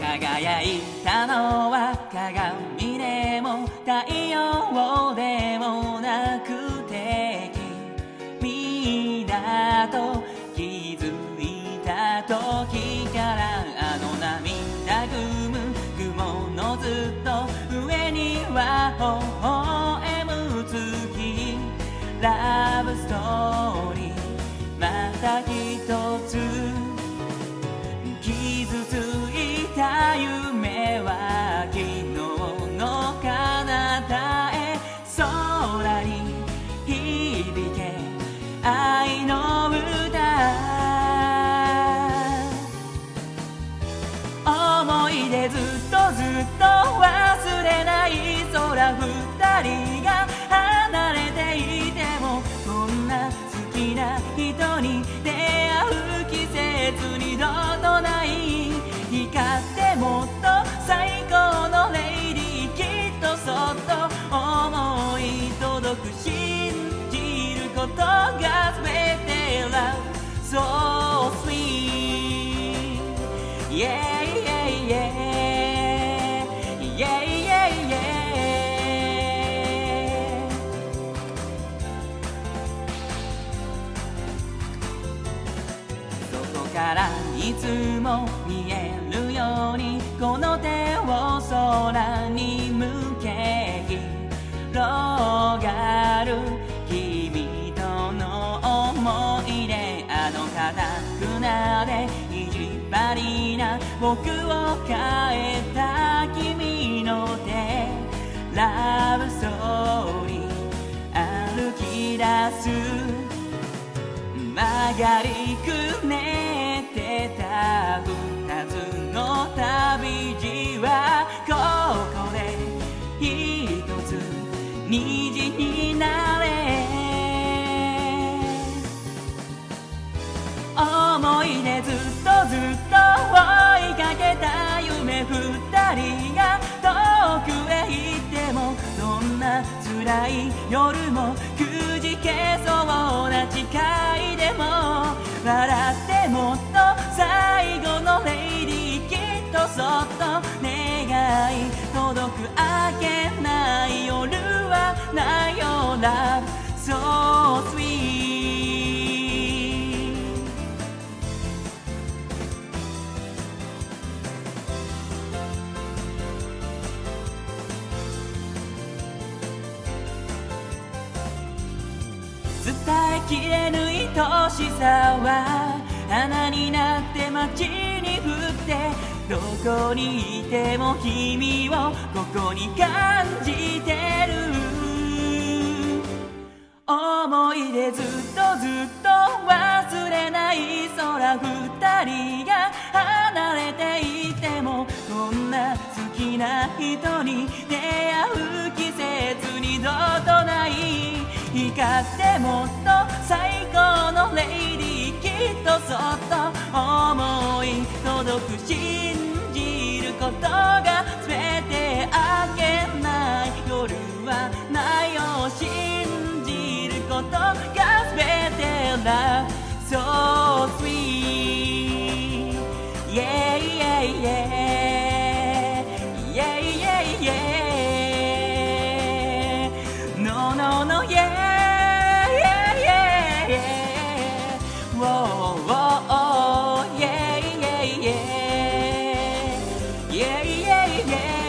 輝いたのは鏡でも太陽でもなくずっと上には微笑む月ラブストーリーまた一つ傷ついた夢は昨日の彼方へ空に響け愛の歌思い出ずっとずっと忘れない空二人。からいつも見えるようにこの手を空に向け広がる君との思い出あの固くなで意地張りな僕を変え曲がりくねてた二つの旅路はここで一つ虹になれ。思い出ずっとずっと追いかけた夢二人が遠くへ行ってもどんな辛い夜伝えきれぬ愛しさは花になって街に降ってどこにいても君をここに感じてる。思い出ずっとずっと忘れない空二人が離れていてそんな好きな人に出会う季節二度とない光ってもっと最高のレイディーきっとそっと思い届く信じることが全てあけない。夜はないを信じることが全てだ So sweet yeah, yeah, yeah. yeah.